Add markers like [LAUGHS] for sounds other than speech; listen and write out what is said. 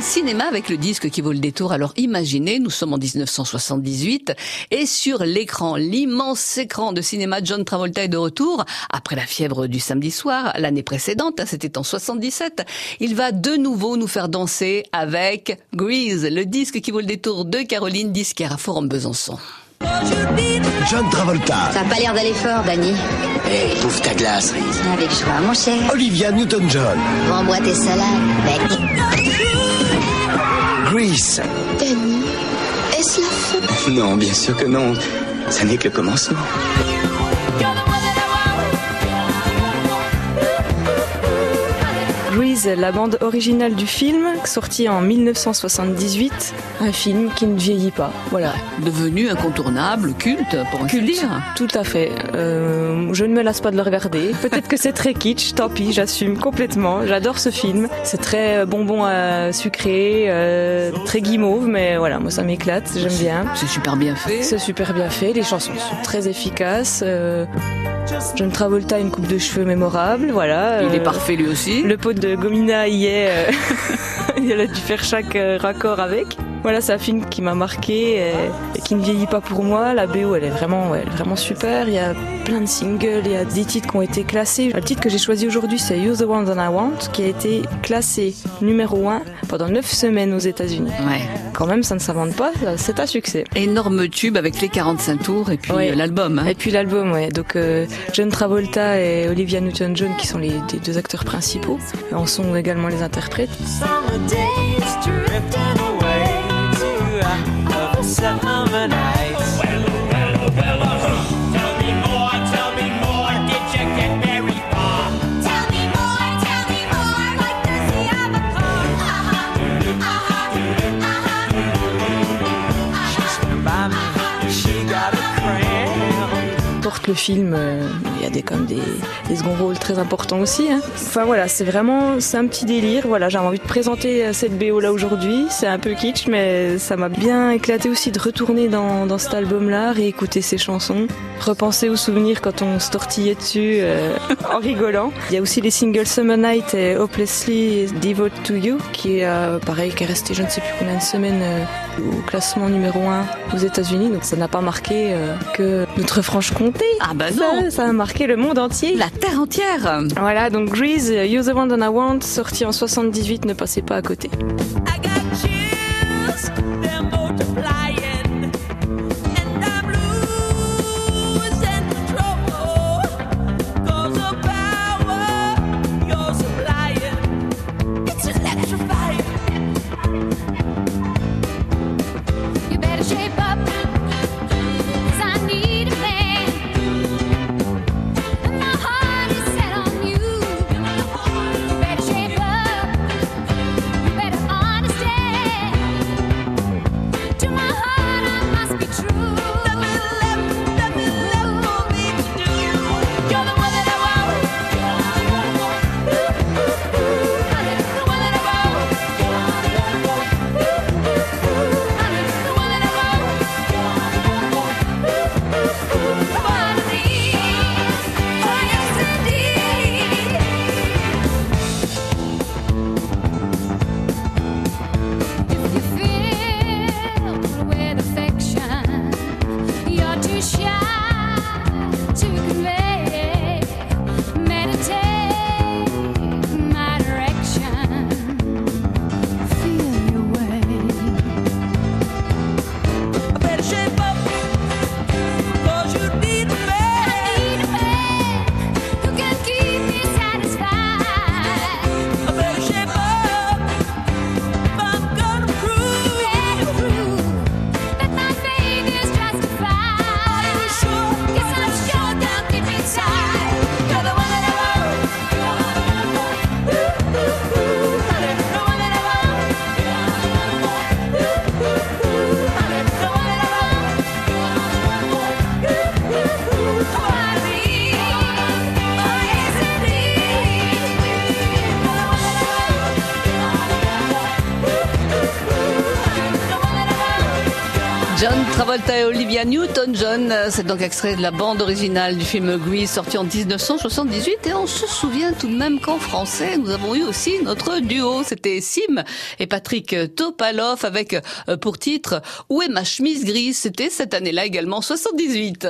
Cinéma avec le disque qui vaut le détour. Alors imaginez, nous sommes en 1978 et sur l'écran, l'immense écran de cinéma John Travolta est de retour après la fièvre du samedi soir l'année précédente, hein, c'était en 77. Il va de nouveau nous faire danser avec Grease, le disque qui vaut le détour de Caroline Disquaire à Forum Besançon. John Travolta. Ça a pas l'air d'aller fort, Danny. Hé, hey, bouffe ta glace, Reese. Avec joie, mon cher. Olivia Newton-John. Rends-moi tes salades, bec. Grease. Danny, est-ce la fin Non, bien sûr que non. Ça n'est que le commencement. La bande originale du film, sorti en 1978. Un film qui ne vieillit pas. Voilà. Devenu incontournable, culte, pour ainsi Culte, dire. tout à fait. Euh, je ne me lasse pas de le regarder. Peut-être que c'est très kitsch, tant pis, j'assume complètement. J'adore ce film. C'est très bonbon à sucré, euh, très guimauve, mais voilà, moi ça m'éclate, j'aime bien. C'est super bien fait. C'est super bien fait, les chansons sont très efficaces. Euh, John Travolta a une coupe de cheveux mémorable, voilà. Il est Euh, parfait lui aussi. Le pot de Gomina y est. euh, [LAUGHS] il a dû faire chaque euh, raccord avec. Voilà, c'est un film qui m'a marqué euh, et qui ne vieillit pas pour moi. La BO, elle est vraiment, ouais, elle est vraiment super. Il y a plein de singles, il y a des titres qui ont été classés. Le titre que j'ai choisi aujourd'hui, c'est You're the One That I Want, qui a été classé numéro 1 pendant 9 semaines aux États-Unis. Ouais. Quand même, ça ne s'invente pas, c'est un succès. Énorme tube avec les 45 tours et puis Ouais. euh, l'album. hein. Et puis l'album, ouais. Donc euh, John Travolta et Olivia Newton-John, qui sont les, les deux acteurs principaux, en sont également les interprètes. Le film, euh, il y a des comme des, des seconds rôles très importants aussi. hein. Enfin voilà, c'est vraiment c'est un petit délire. Voilà, j'avais envie de présenter euh, cette BO là aujourd'hui. C'est un peu kitsch, mais ça m'a bien éclaté aussi de retourner dans, cet album-là, réécouter ces chansons, repenser aux souvenirs quand on se tortillait dessus euh, en rigolant. Il y a aussi les singles Summer Night et Hopelessly Devote to You, qui est pareil, qui est resté je ne sais plus combien de semaines au classement numéro 1 aux États-Unis. Donc ça n'a pas marqué que notre Franche-Comté. Ah bah non. Ça, ça a marqué le monde entier. La terre entière. Voilà, donc Grease, You're the One That I Want, sorti en 78, ne passez pas à côté. I got chills, Yeah. John Travolta et Olivia Newton-John, euh, c'est donc extrait de la bande originale du film Grease sorti en 1978 et on se souvient tout de même qu'en français nous avons eu aussi notre duo, c'était Sim et Patrick Topalov avec euh, pour titre Où est ma chemise grise, c'était cette année-là également 78.